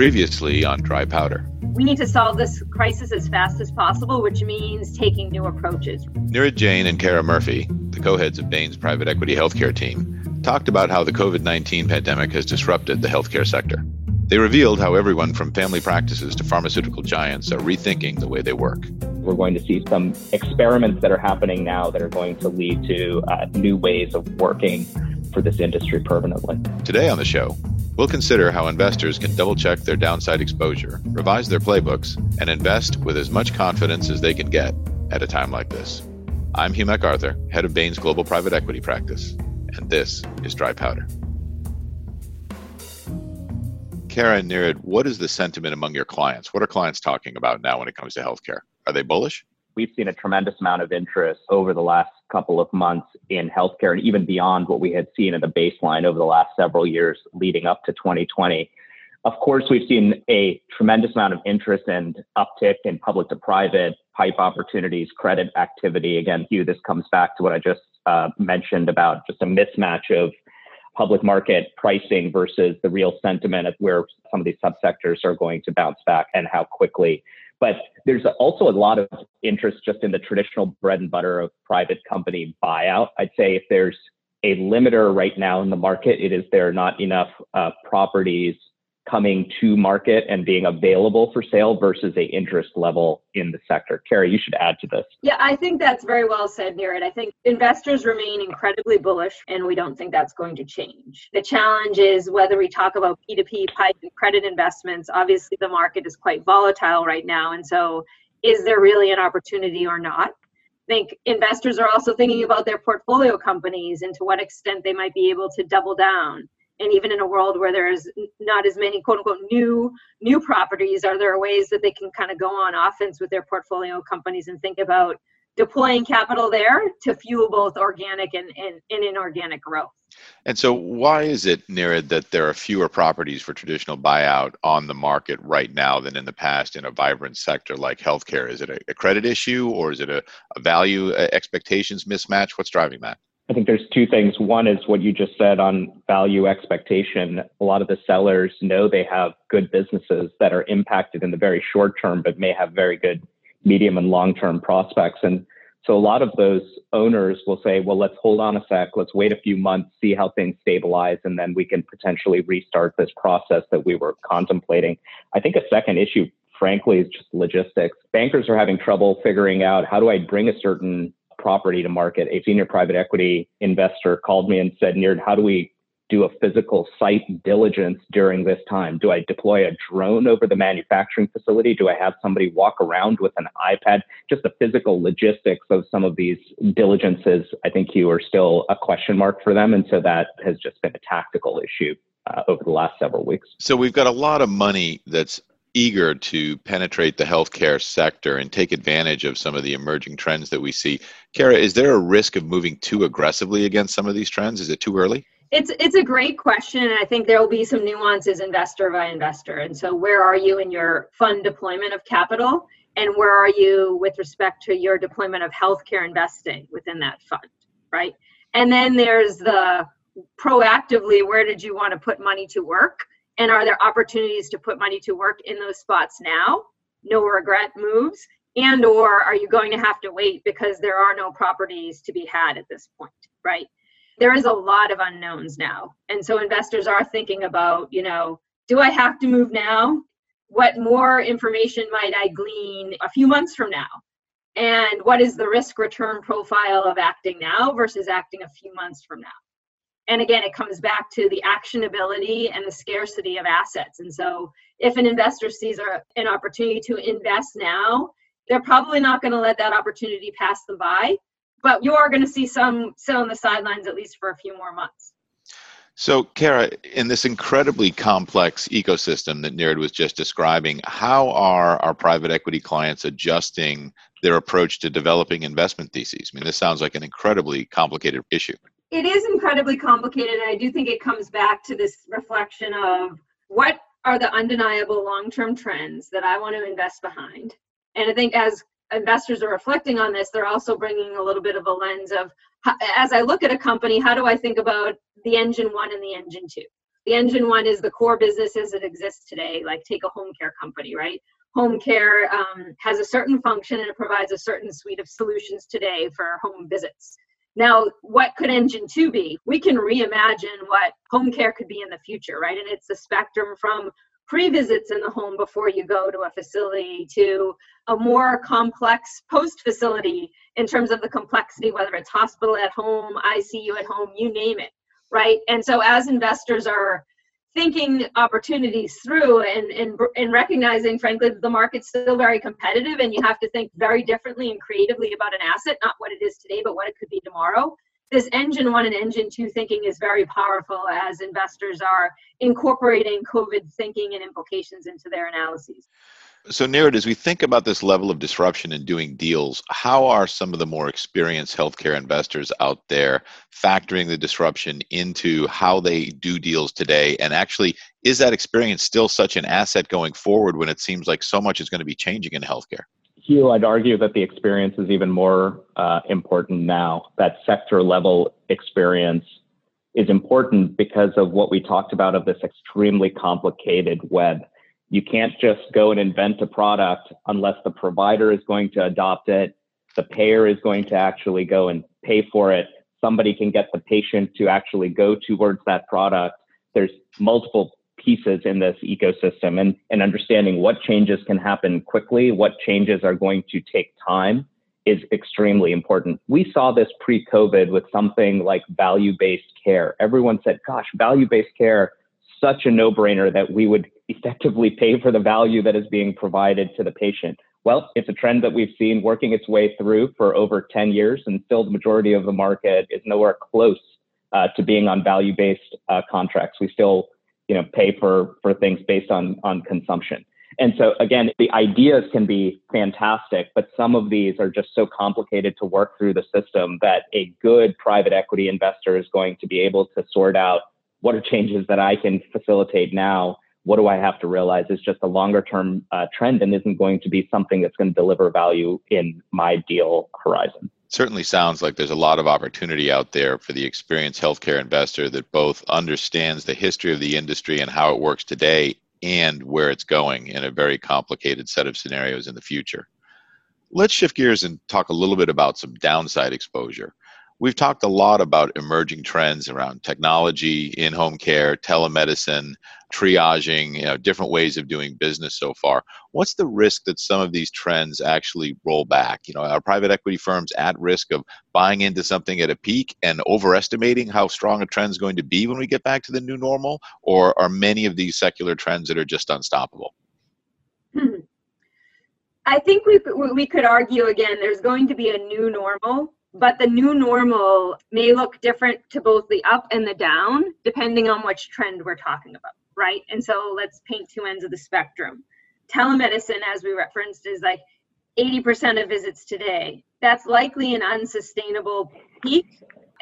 Previously on Dry Powder. We need to solve this crisis as fast as possible, which means taking new approaches. Neeraj Jain and Kara Murphy, the co heads of Bain's private equity healthcare team, talked about how the COVID 19 pandemic has disrupted the healthcare sector. They revealed how everyone from family practices to pharmaceutical giants are rethinking the way they work. We're going to see some experiments that are happening now that are going to lead to uh, new ways of working for this industry permanently. Today on the show, We'll consider how investors can double check their downside exposure, revise their playbooks, and invest with as much confidence as they can get at a time like this. I'm Hugh MacArthur, head of Bain's Global Private Equity Practice, and this is Dry Powder. Karen and what is the sentiment among your clients? What are clients talking about now when it comes to healthcare? Are they bullish? We've seen a tremendous amount of interest over the last couple of months in healthcare and even beyond what we had seen in the baseline over the last several years leading up to 2020. Of course, we've seen a tremendous amount of interest and uptick in public to private pipe opportunities, credit activity. Again, Hugh, this comes back to what I just uh, mentioned about just a mismatch of public market pricing versus the real sentiment of where some of these subsectors are going to bounce back and how quickly. But there's also a lot of interest just in the traditional bread and butter of private company buyout. I'd say if there's a limiter right now in the market, it is there are not enough uh, properties coming to market and being available for sale versus a interest level in the sector. Kara, you should add to this. Yeah, I think that's very well said, Neeraj. I think investors remain incredibly bullish, and we don't think that's going to change. The challenge is whether we talk about P2P pipe and credit investments. Obviously, the market is quite volatile right now, and so is there really an opportunity or not? I think investors are also thinking about their portfolio companies and to what extent they might be able to double down and even in a world where there's not as many quote unquote new new properties are there ways that they can kind of go on offense with their portfolio companies and think about deploying capital there to fuel both organic and, and, and inorganic growth? And so why is it Neeraj that there are fewer properties for traditional buyout on the market right now than in the past in a vibrant sector like healthcare? Is it a, credit issue or is it a, a value uh, expectations mismatch? What's driving that I think there's two things. One is what you just said on value expectation. A lot of the sellers know they have good businesses that are impacted in the very short term, but may have very good medium and long term prospects. And so a lot of those owners will say, well, let's hold on a sec, let's wait a few months, see how things stabilize, and then we can potentially restart this process that we were contemplating. I think a second issue, frankly, is just logistics. Bankers are having trouble figuring out how do I bring a certain property to market, a senior private equity investor called me and said, Neeraj, how do we do a physical site diligence during this time? Do I deploy a drone over the manufacturing facility? Do I have somebody walk around with an iPad? Just the physical logistics of some of these diligences, I think you are still a question mark for them. And so that has just been a tactical issue uh, over the last several weeks. So we've got a lot of money that's eager to penetrate the healthcare sector and take advantage of some of the emerging trends that we see. Kara, is there a risk of moving too aggressively against some of these trends? Is it too early? It's it's a great question, and I think there will be some nuances investor by investor. And so, where are you in your fund deployment of capital, and where are you with respect to your deployment of healthcare investing within that fund, right? And then there's the proactively, where did you want to put money to work? And are there opportunities to put money to work in those spots now? No regret moves. And or are you going to have to wait because there are no properties to be had at this point, right? There is a lot of unknowns now. And so investors are thinking about, you know, do I have to move now? What more information might I glean a few months from now? And what is the risk return profile of acting now versus acting a few months from now? And again it comes back to the actionability and the scarcity of assets. And so if an investor sees a, an opportunity to invest now they're probably not going to let that opportunity pass them by but you are going to see some sit on the sidelines at least for a few more months. So, Kara, in this incredibly complex ecosystem that Neeraj was just describing, how are our private equity clients adjusting their approach to developing investment theses? I mean, this sounds like an incredibly complicated issue it is incredibly complicated and i do think it comes back to this reflection of what are the undeniable long-term trends that i want to invest behind and i think as investors are reflecting on this they're also bringing a little bit of a lens of as i look at a company how do i think about the engine one and the engine two The engine one is the core business as it exists today, like take a home care company, right? Home care um, has a certain function and it provides a certain suite of solutions today for home visits. Now, what could engine two be? We can reimagine what home care could be in the future, right? And it's a spectrum from pre visits in the home before you go to a facility to a more complex post facility in terms of the complexity, whether it's hospital at home, ICU at home, you name it, right? And so as investors are thinking opportunities through and, and, and recognizing frankly that the market's still very competitive and you have to think very differently and creatively about an asset not what it is today but what it could be tomorrow. This engine one and engine two thinking is very powerful as investors are incorporating covid thinking and implications into their analyses so, Neeraj, as we think about this level of disruption in doing deals, how are some of the more experienced healthcare investors out there factoring the disruption into how they do deals today? And actually, is that experience still such an asset going forward when it seems like so much is going to be changing in healthcare? Hugh, I'd argue that the experience is even more uh, important now. That sector level experience is important because of what we talked about of this extremely complicated web you can't just go and invent a product unless the provider is going to adopt it, the payer is going to actually go and pay for it, somebody can get the patient to actually go towards that product. There's multiple pieces in this ecosystem and, and understanding what changes can happen quickly, what changes are going to take time is extremely important. We saw this pre COVID with something like value based care. Everyone said, gosh, value based care such a no-brainer that we would effectively pay for the value that is being provided to the patient. Well, it's a trend that we've seen working its way through for over 10 years, and still the majority of the market is nowhere close uh, to being on value-based uh, contracts. We still, you know, pay for for things based on on consumption. And so again, the ideas can be fantastic, but some of these are just so complicated to work through the system that a good private equity investor is going to be able to sort out what are changes that I can facilitate now? What do I have to realize is just a longer term uh, trend and isn't going to be something that's going to deliver value in my deal horizon? Certainly sounds like there's a lot of opportunity out there for the experienced healthcare investor that both understands the history of the industry and how it works today and where it's going in a very complicated set of scenarios in the future. Let's shift gears and talk a little bit about some downside exposure. We've talked a lot about emerging trends around technology, in home care, telemedicine, triaging, you know, different ways of doing business so far. What's the risk that some of these trends actually roll back? You know, are private equity firms at risk of buying into something at a peak and overestimating how strong a trend is going to be when we get back to the new normal? Or are many of these secular trends that are just unstoppable? Hmm. I think we, we could argue again, there's going to be a new normal but the new normal may look different to both the up and the down depending on which trend we're talking about right? And so let's paint two ends of the spectrum. Telemedicine as we referenced is like 80% of visits today. That's likely an unsustainable peak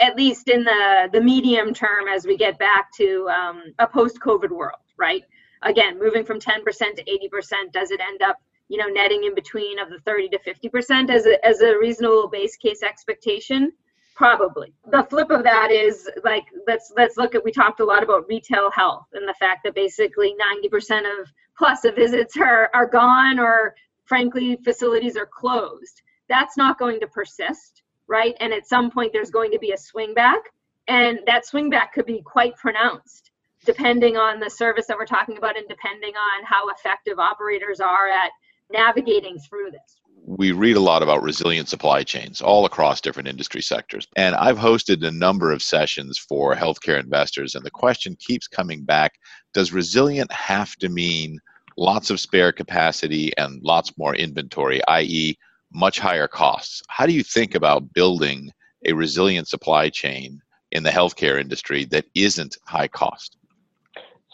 at least in the the medium term as we get back to um, a post covid world right? Again moving from 10% to 80% does it end up you know, netting in between of the 30 to 50% as a, as a reasonable base case expectation? Probably. The flip of that is like let's let's look at we talked a lot about retail health and the fact that basically 90% of plus of visits are are gone or frankly facilities are closed. That's not going to persist, right? And at some point there's going to be a swing back and that swing back could be quite pronounced depending on the service that we're talking about and depending on how effective operators are at navigating through this? We read a lot about resilient supply chains all across different industry sectors. And I've hosted a number of sessions for healthcare investors, and the question keeps coming back Does resilient have to mean lots of spare capacity and lots more inventory, i.e., much higher costs? How do you think about building a resilient supply chain in the healthcare industry that isn't high cost?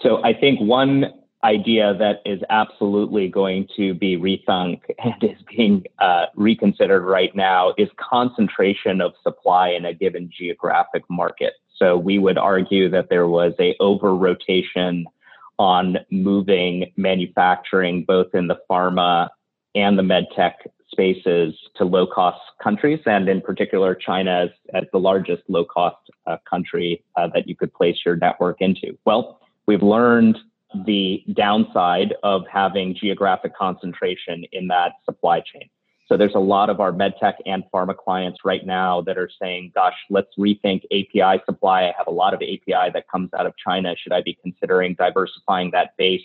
So I think one idea that is absolutely going to be rethunk and is being uh, reconsidered right now is concentration of supply in a given geographic market. So we would argue that there was a over rotation on moving manufacturing both in the pharma and the medtech spaces to low cost countries, and in particular, China as, as the largest low cost uh, country uh, that you could place your network into. Well, We've learned the downside of having geographic concentration in that supply chain. So there's a lot of our medtech and pharma clients right now that are saying, gosh, let's rethink API supply. I have a lot of API that comes out of China. Should I be considering diversifying that base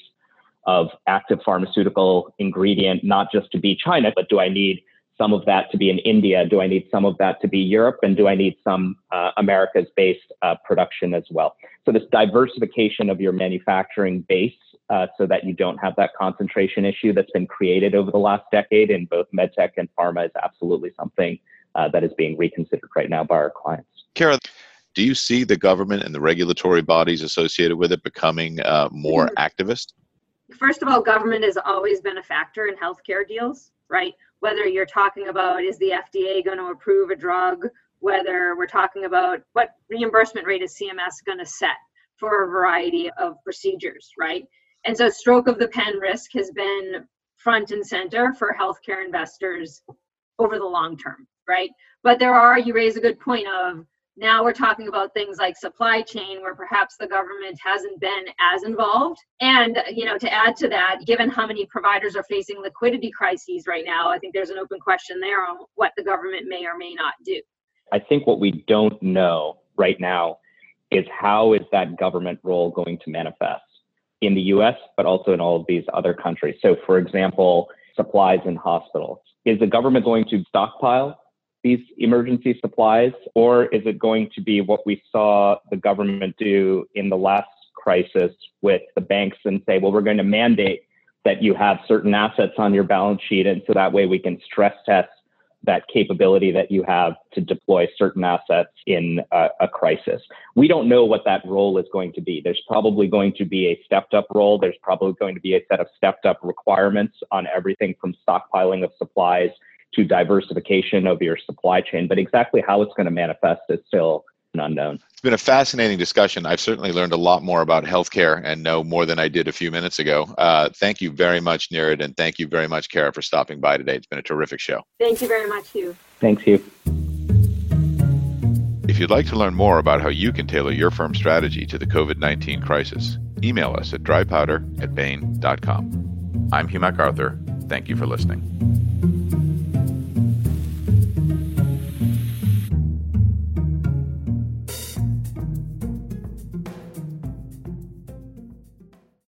of active pharmaceutical ingredient, not just to be China, but do I need some of that to be in India? Do I need some of that to be Europe? And do I need some uh, Americas based uh, production as well? So, this diversification of your manufacturing base uh, so that you don't have that concentration issue that's been created over the last decade in both medtech and pharma is absolutely something uh, that is being reconsidered right now by our clients. Kara, do you see the government and the regulatory bodies associated with it becoming uh, more mm-hmm. activist? First of all, government has always been a factor in healthcare deals, right? Whether you're talking about is the FDA going to approve a drug, whether we're talking about what reimbursement rate is CMS going to set for a variety of procedures, right? And so stroke of the pen risk has been front and center for healthcare investors over the long term, right? But there are, you raise a good point of now we're talking about things like supply chain where perhaps the government hasn't been as involved. And, you know, to add to that, given how many providers are facing liquidity crises right now, I think there's an open question there on what the government may or may not do. I think what we don't know right now is how is that government role going to manifest in the US, but also in all of these other countries. So, for example, supplies in hospitals. Is the government going to stockpile these emergency supplies, or is it going to be what we saw the government do in the last crisis with the banks and say, well, we're going to mandate that you have certain assets on your balance sheet, and so that way we can stress test that capability that you have to deploy certain assets in a, a, crisis. We don't know what that role is going to be. There's probably going to be a stepped up role. There's probably going to be a set of stepped up requirements on everything from stockpiling of supplies to diversification of your supply chain. But exactly how it's going to manifest is still an unknown. It's been a fascinating discussion. I've certainly learned a lot more about healthcare and know more than I did a few minutes ago. Uh, thank you very much, Neeraj, and thank you very much, Kara, for stopping by today. It's been a terrific show. Thank you very much, Hugh. Thanks, Hugh. If you'd like to learn more about how you can tailor your firm's strategy to the COVID 19 crisis, email us at drypowder at bain.com. I'm Hugh MacArthur. Thank you for listening.